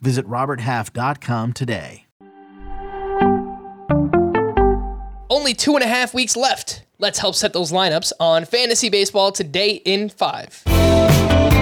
Visit RobertHalf.com today. Only two and a half weeks left. Let's help set those lineups on Fantasy Baseball today in five.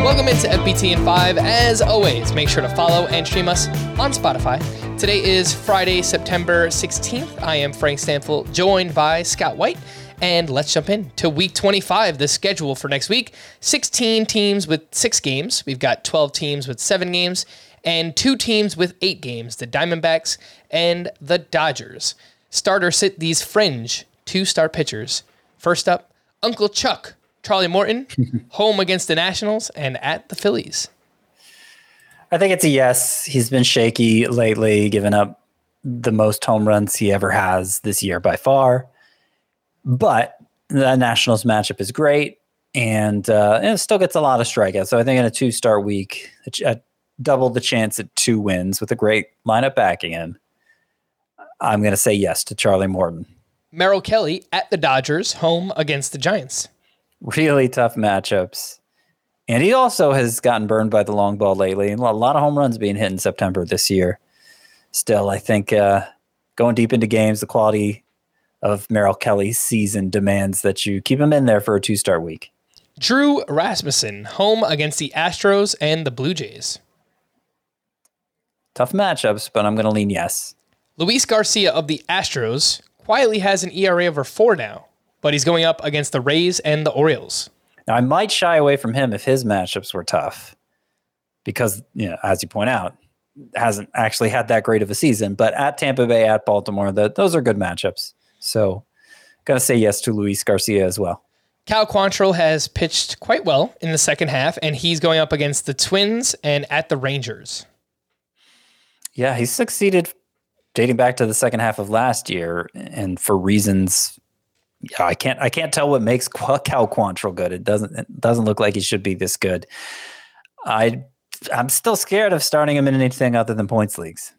Welcome into FBT in 5. As always, make sure to follow and stream us on Spotify. Today is Friday, September 16th. I am Frank Stampfl, joined by Scott White. And let's jump in to week 25, the schedule for next week. 16 teams with six games. We've got 12 teams with seven games and two teams with eight games the Diamondbacks and the Dodgers. Starter sit these fringe two start pitchers. First up, Uncle Chuck, Charlie Morton, home against the Nationals and at the Phillies. I think it's a yes. He's been shaky lately, giving up the most home runs he ever has this year by far. But the Nationals matchup is great, and, uh, and it still gets a lot of strikeouts. So I think in a two start week, a, double the chance at two wins with a great lineup backing him. I'm going to say yes to Charlie Morton. Merrill Kelly at the Dodgers, home against the Giants. Really tough matchups. And he also has gotten burned by the long ball lately. A lot of home runs being hit in September this year. Still, I think uh, going deep into games, the quality of Merrill Kelly's season demands that you keep him in there for a two start week. Drew Rasmussen, home against the Astros and the Blue Jays. Tough matchups, but I'm going to lean yes. Luis Garcia of the Astros quietly has an ERA over four now, but he's going up against the Rays and the Orioles. Now, I might shy away from him if his matchups were tough because, you know, as you point out, hasn't actually had that great of a season. But at Tampa Bay, at Baltimore, that those are good matchups. So, to say yes to Luis Garcia as well. Cal Quantrill has pitched quite well in the second half, and he's going up against the Twins and at the Rangers. Yeah, he's succeeded dating back to the second half of last year, and for reasons I can't I can't tell what makes Cal Quantrill good. It doesn't it doesn't look like he should be this good. I I'm still scared of starting him in anything other than points leagues.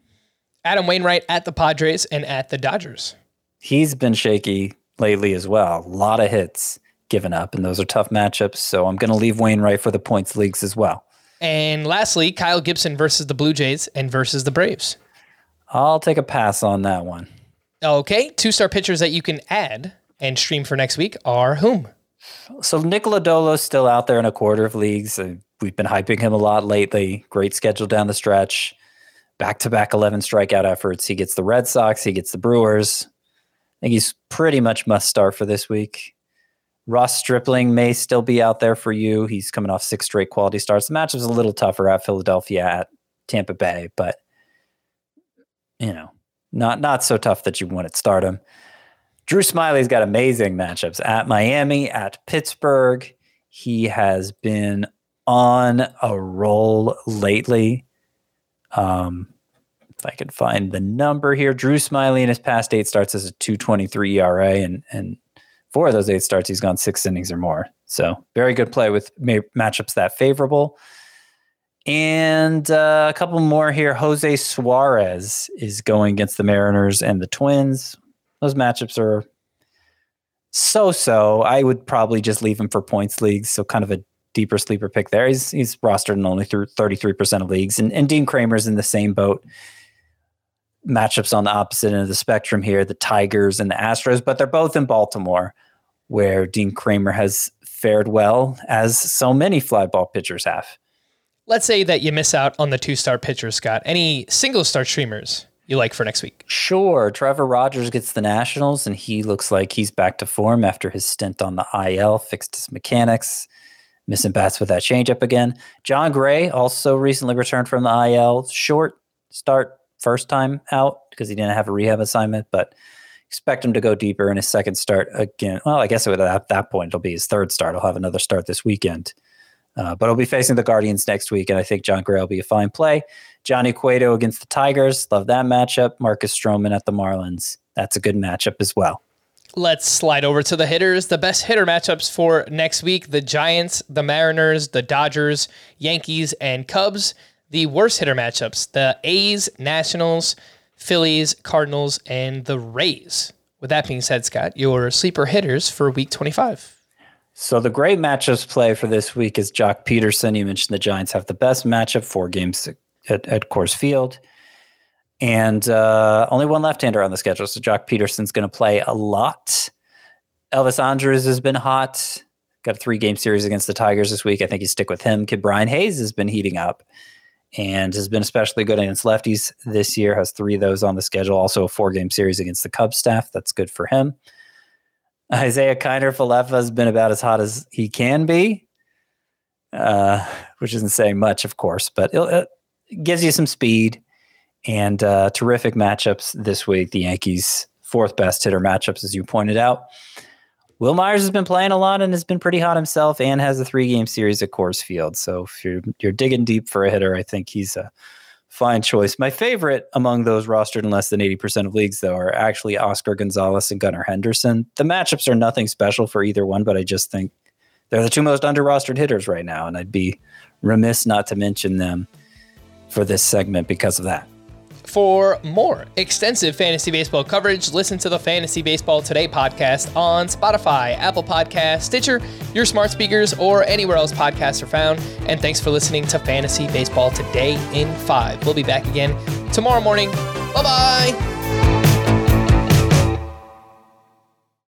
Adam Wainwright at the Padres and at the Dodgers. He's been shaky lately as well. A lot of hits given up, and those are tough matchups. So I'm going to leave Wainwright for the points leagues as well. And lastly, Kyle Gibson versus the Blue Jays and versus the Braves. I'll take a pass on that one. Okay, two start pitchers that you can add and stream for next week are whom? So Nick Lodolo's still out there in a quarter of leagues. Uh, we've been hyping him a lot lately. Great schedule down the stretch. Back to back 11 strikeout efforts. He gets the Red Sox, he gets the Brewers. I think he's pretty much must start for this week. Ross Stripling may still be out there for you. He's coming off six straight quality starts. The match was a little tougher at Philadelphia at Tampa Bay, but you know, not not so tough that you wouldn't start him. Drew Smyly's got amazing matchups at Miami, at Pittsburgh. He has been on a roll lately. Um, if I can find the number here, Drew Smyly in his past eight starts as a 223 ERA, and and four of those eight starts, he's gone six innings or more. So very good play with ma- matchups that favorable. And uh, a couple more here. Jose Suarez is going against the Mariners and the Twins. Those matchups are so so. I would probably just leave him for points leagues. So kind of a deeper sleeper pick there. He's he's rostered in only through 33% of leagues. And, and Dean Kremer's in the same boat. Matchups on the opposite end of the spectrum here, the Tigers and the Astros, but they're both in Baltimore, where Dean Kremer has fared well, as so many fly ball pitchers have. Let's say that you miss out on the two start pitchers, Scott. Any single star streamers you like for next week? Sure. Trevor Rogers gets the Nationals, and he looks like he's back to form after his stint on the IL, fixed his mechanics, missing bats with that changeup again. Jon Gray also recently returned from the IL. Short start first time out because he didn't have a rehab assignment, but expect him to go deeper in his second start again. Well, I guess at that point it'll be his third start. He'll have another start this weekend. Uh, but he'll be facing the Guardians next week, and I think Jon Gray will be a fine play. Johnny Cueto against the Tigers. Love that matchup. Marcus Stroman at the Marlins. That's a good matchup as well. Let's slide over to the hitters. The best hitter matchups for next week the Giants, the Mariners, the Dodgers, Yankees, and Cubs. The worst hitter matchups the A's, Nationals, Phillies, Cardinals, and the Rays. With that being said, Scott, your sleeper hitters for week 25. So the great matchups play for this week is Joc Pederson. You mentioned the Giants have the best matchup, four games at, at Coors Field. And uh, only one left-hander on the schedule. So Joc Pederson's going to play a lot. Elvis Andrus has been hot. Got a three-game series against the Tigers this week. I think you stick with him. Ke'Bryan Hayes has been heating up and has been especially good against lefties this year. Has three of those on the schedule. Also a four-game series against the Cubs staff. That's good for him. Isiah Kiner Falefa has been about as hot as he can be, uh, which isn't saying much, of course, but it, it gives you some speed and uh, terrific matchups this week. The Yankees' fourth best hitter matchups, as you pointed out. Wil Myers has been playing a lot and has been pretty hot himself, and has a three-game series at Coors Field. So if you're you're digging deep for a hitter, I think he's a fine choice. My favorite among those rostered in less than 80% of leagues, though, are actually Oscar Gonzalez and Gunnar Henderson. The matchups are nothing special for either one, but I just think they're the two most under rostered hitters right now, and I'd be remiss not to mention them for this segment because of that. For more extensive fantasy baseball coverage, listen to the Fantasy Baseball Today podcast on Spotify, Apple Podcast, Stitcher, your smart speakers, or anywhere else podcasts are found. And thanks for listening to Fantasy Baseball Today in 5. We'll be back again tomorrow morning. Bye bye.